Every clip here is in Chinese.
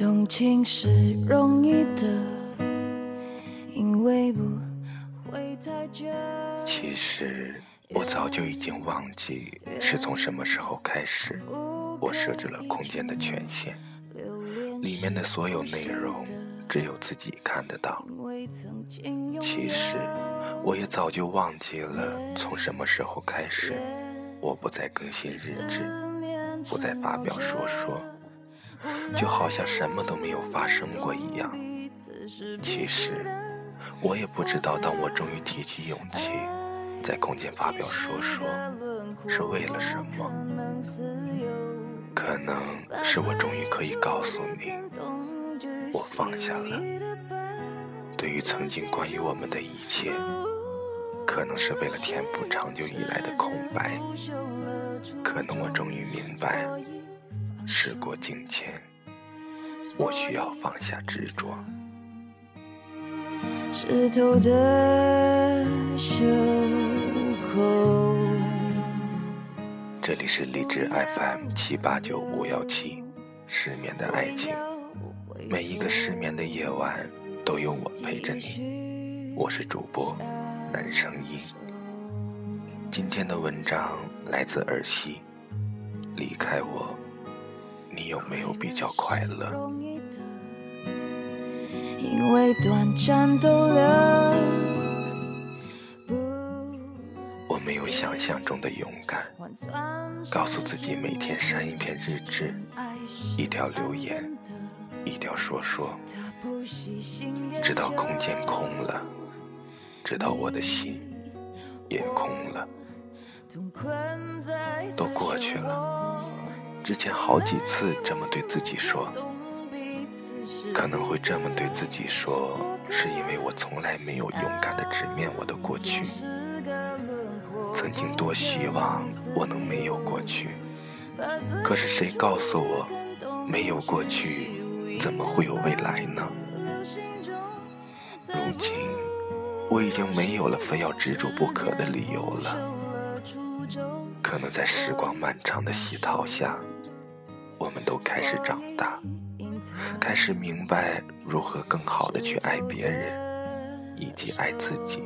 动情是容易的，因为不会太久。其实我早就已经忘记是从什么时候开始，我设置了空间的权限，里面的所有内容只有自己看得到。其实我也早就忘记了从什么时候开始，我不再更新日志，不再发表说说。就好像什么都没有发生过一样。其实，我也不知道，当我终于提起勇气，在空间发表说说，是为了什么？可能是我终于可以告诉你，我放下了。对于曾经关于我们的一切，可能是为了填补长久以来的空白。可能我终于明白。时过境迁，我需要放下执着。湿透的胸口。这里是荔枝 FM 七八九五幺七，失眠的爱情。每一个失眠的夜晚，都有我陪着你。我是主播男声音。今天的文章来自儿戏，离开我。你有没有比较快乐因为短暂的？我没有想象中的勇敢，告诉自己每天删一篇日志，一条留言，一条说说，直到空间空了，直到我的心也空了，都过去了。之前好几次这么对自己说，可能会这么对自己说，是因为我从来没有勇敢的直面我的过去。曾经多希望我能没有过去，可是谁告诉我，没有过去，怎么会有未来呢？如今，我已经没有了非要执着不可的理由了。可能在时光漫长的洗淘下。我们都开始长大，开始明白如何更好的去爱别人，以及爱自己；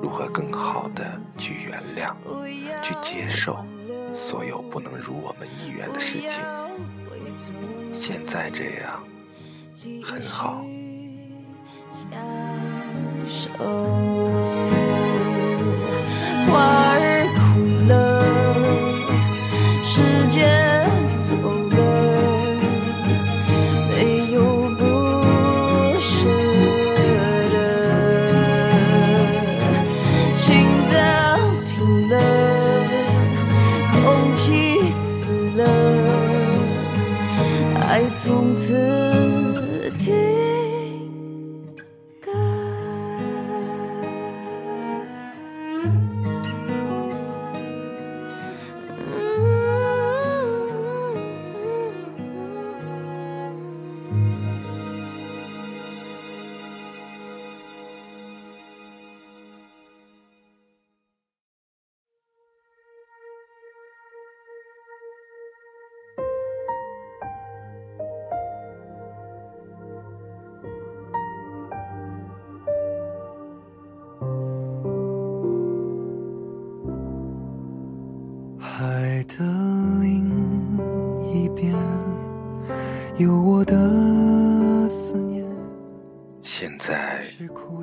如何更好的去原谅、去接受所有不能如我们意愿的事情。现在这样很好。爱从此停。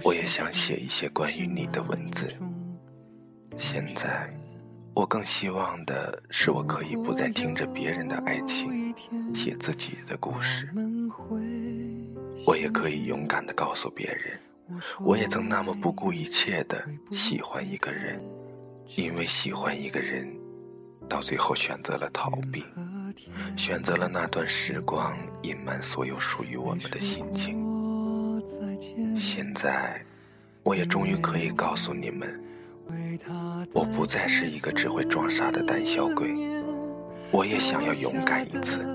我也想写一些关于你的文字。现在，我更希望的是，我可以不再听着别人的爱情，写自己的故事。我也可以勇敢的告诉别人，我也曾那么不顾一切的喜欢一个人，因为喜欢一个人。到最后选择了逃避，选择了那段时光隐瞒所有属于我们的心情。现在，我也终于可以告诉你们，我不再是一个只会装傻的胆小鬼，我也想要勇敢一次。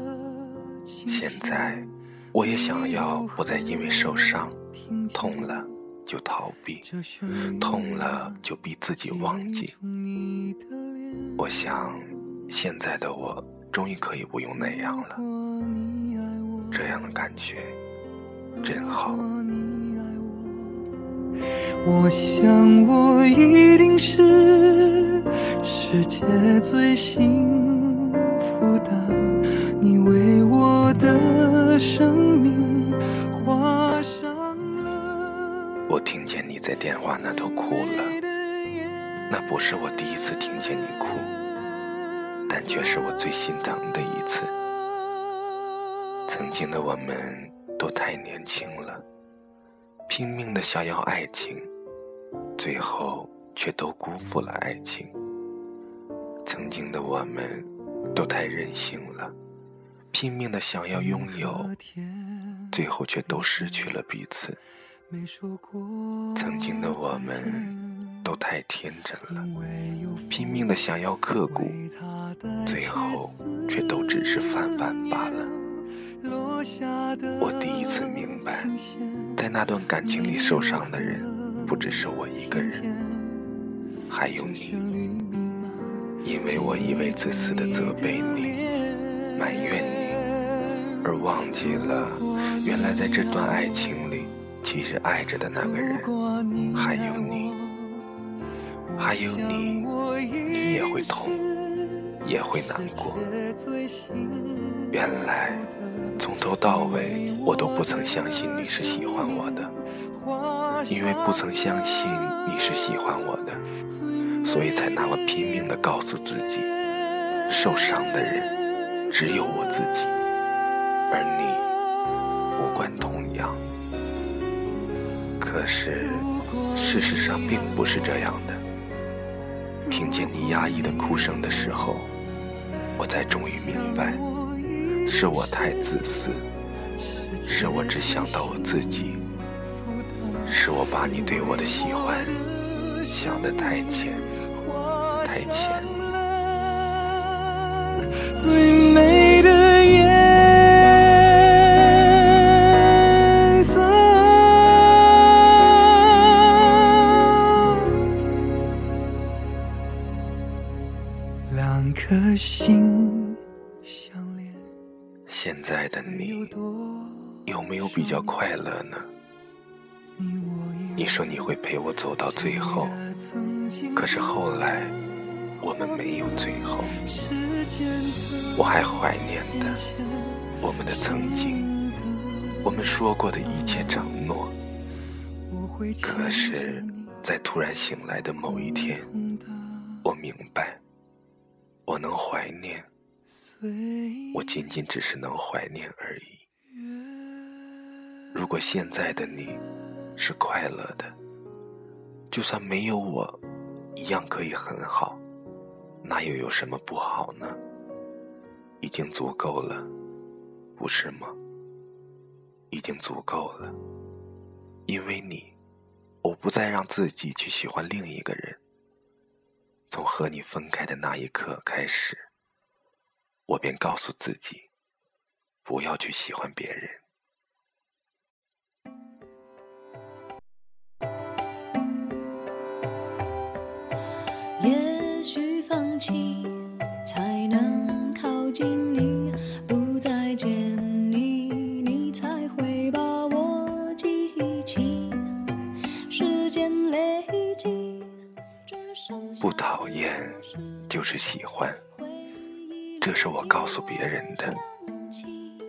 现在，我也想要不再因为受伤、痛了就逃避，痛了就逼自己忘记。我想，现在的我终于可以不用那样了。这样的感觉真好。我想我一定是世界最幸福的，你为我的生命画上了。我听见你在电话那头哭了，那不是我第一次听见你哭，但却是我最心疼的一次。曾经的我们都太年轻了，拼命的想要爱情。最后却都辜负了爱情。曾经的我们，都太任性了，拼命的想要拥有，最后却都失去了彼此。曾经的我们，都太天真了，拼命的想要刻骨，最后却都只是泛泛罢了。我第一次明白，那段感情里受伤的人。不只是我一个人，还有你，因为我一味自私的责备你、埋怨你，而忘记了，原来在这段爱情里，其实爱着的那个人还有你，还有你，你也会痛，也会难过。原来，从头到尾，我都不曾相信你是喜欢我的。因为不曾相信你是喜欢我的，所以才那么拼命的告诉自己，受伤的人只有我自己，而你无关痛痒。可是事实上并不是这样的。听见你压抑的哭声的时候，我才终于明白，是我太自私，是我只想到我自己。是我把你对我的喜欢想得太浅，太浅。最美比较快乐呢？你说你会陪我走到最后，可是后来我们没有最后。我还怀念的我们的曾经，我们说过的一切承诺。可是，在突然醒来的某一天，我明白，我能怀念，我仅仅只是能怀念而已。如果现在的你，是快乐的，就算没有我，一样可以很好，那又有什么不好呢？已经足够了，不是吗？已经足够了，因为你，我不再让自己去喜欢另一个人。从和你分开的那一刻开始，我便告诉自己，不要去喜欢别人。间累积，不讨厌就是喜欢，这是我告诉别人的，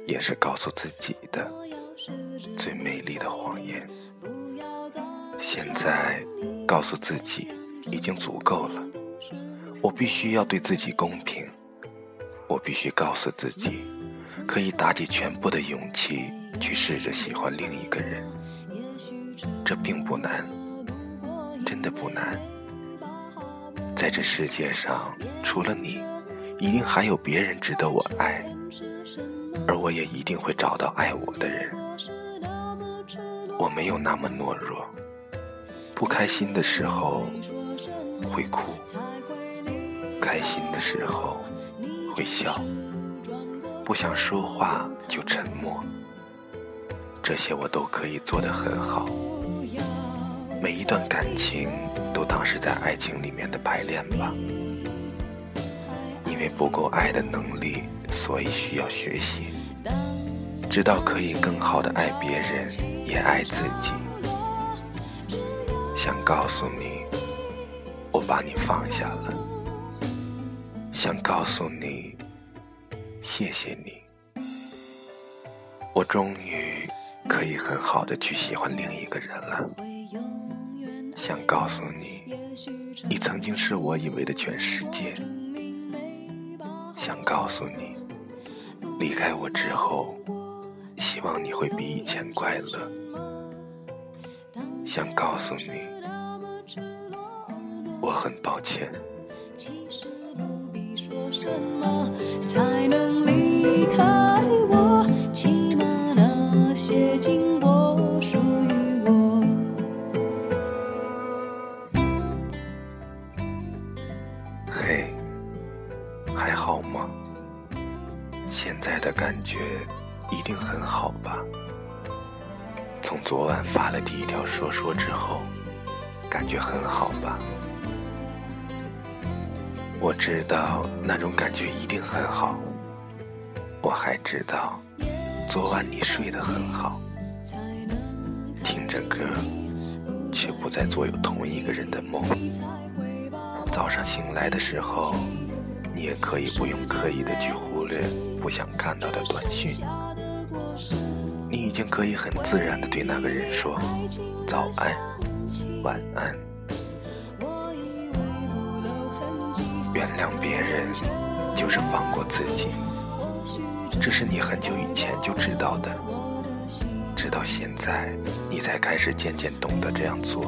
也是告诉自己的最美丽的谎言。现在告诉自己已经足够了。我必须要对自己公平，我必须告诉自己，可以打起全部的勇气去试着喜欢另一个人。这并不难，真的不难。在这世界上，除了你，一定还有别人值得我爱，而我也一定会找到爱我的人。我没有那么懦弱，不开心的时候会哭。开心的时候会笑，不想说话就沉默，这些我都可以做得很好。每一段感情都当是在爱情里面的排练吧，因为不够爱的能力，所以需要学习。直到可以更好的爱别人，也爱自己。想告诉你，我把你放下了。想告诉你，谢谢你。我终于可以很好的去喜欢另一个人了。想告诉你，你曾经是我以为的全世界。想告诉你，离开我之后，希望你会比以前快乐。想告诉你，我很抱歉。其实不必说什么，才能离开我，起码那些经了第一条说说之后，感觉很好吧？我知道那种感觉一定很好。我还知道，昨晚你睡得很好，听着歌，却不再做有同一个人的梦。早上醒来的时候，你也可以不用刻意的去忽略不想看到的短讯。你已经可以很自然的对那个人说早安、晚安。原谅别人，就是放过自己。这是你很久以前就知道的，直到现在，你才开始渐渐懂得这样做。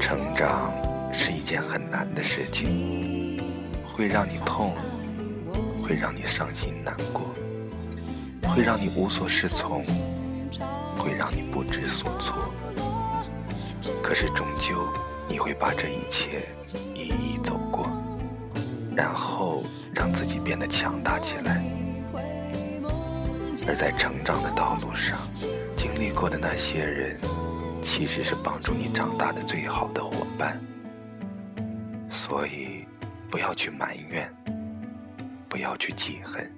成长是一件很难的事情，会让你痛，会让你伤心难过，会让你无所适从，会让你不知所措。可是终究，你会把这一切一一走过，然后让自己变得强大起来。而在成长的道路上，经历过的那些人，其实是帮助你长大的最好的伙伴。所以，不要去埋怨，不要去记恨。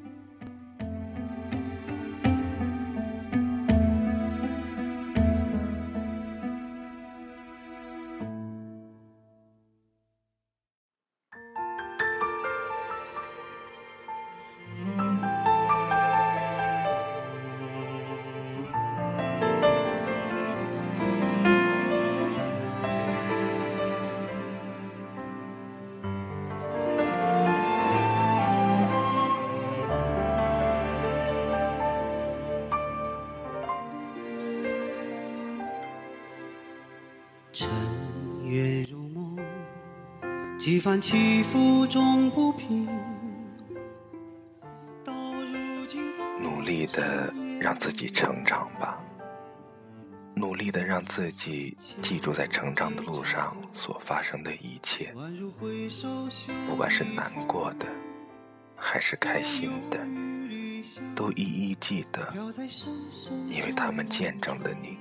几番起伏终不平。到如今，努力的让自己成长吧，努力的让自己记住在成长的路上所发生的一切，不管是难过的，还是开心的，都一一记得，因为他们见证了你，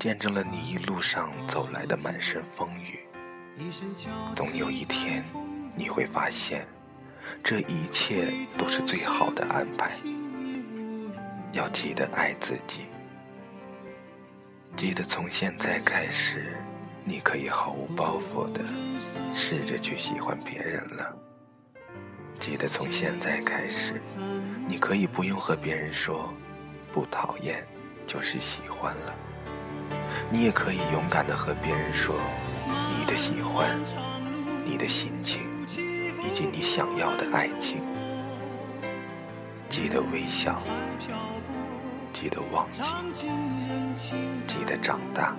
见证了你一路上走来的满身风雨。总有一天，你会发现，这一切都是最好的安排。要记得爱自己，记得从现在开始，你可以毫无包袱的试着去喜欢别人了。记得从现在开始，你可以不用和别人说不讨厌就是喜欢了。你也可以勇敢的和别人说的喜欢、你的心情以及你想要的爱情。记得微笑，记得忘记，记得长大。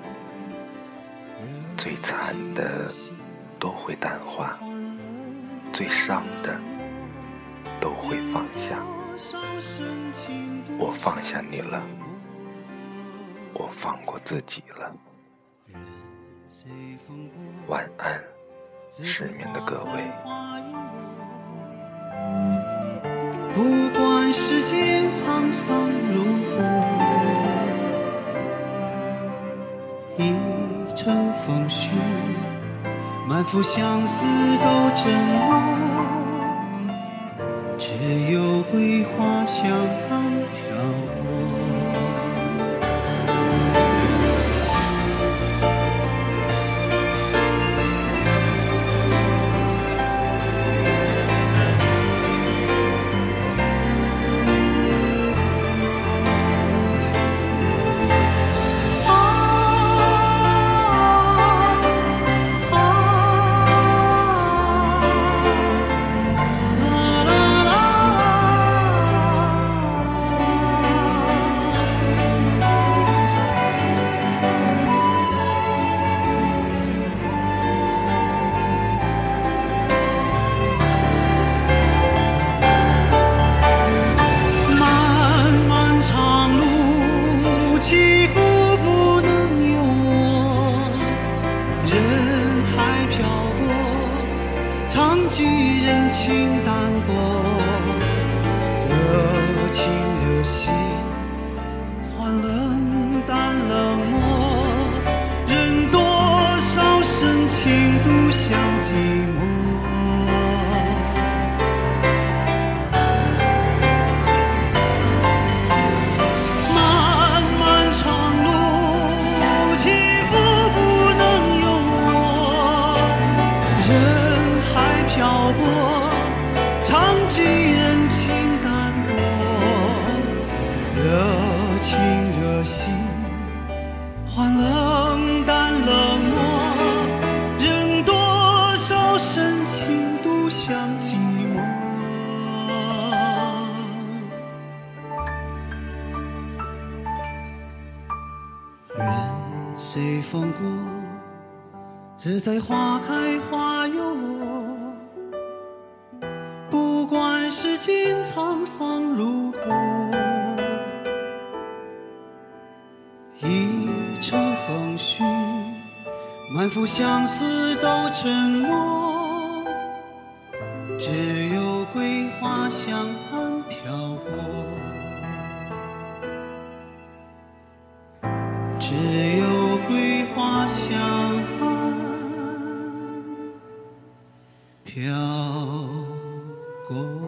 最惨的都会淡化，最伤的都会放下。我放下你了，我放过自己了。晚安，失眠的各位。不管世间沧桑如何，一程风絮，满腹相思都沉默。只有桂花香飘寂寞。随风过，自在花开花又落。不管世间沧桑如何，一城风絮，满腹相思都沉默。只有桂花香飘过。只花香飘过。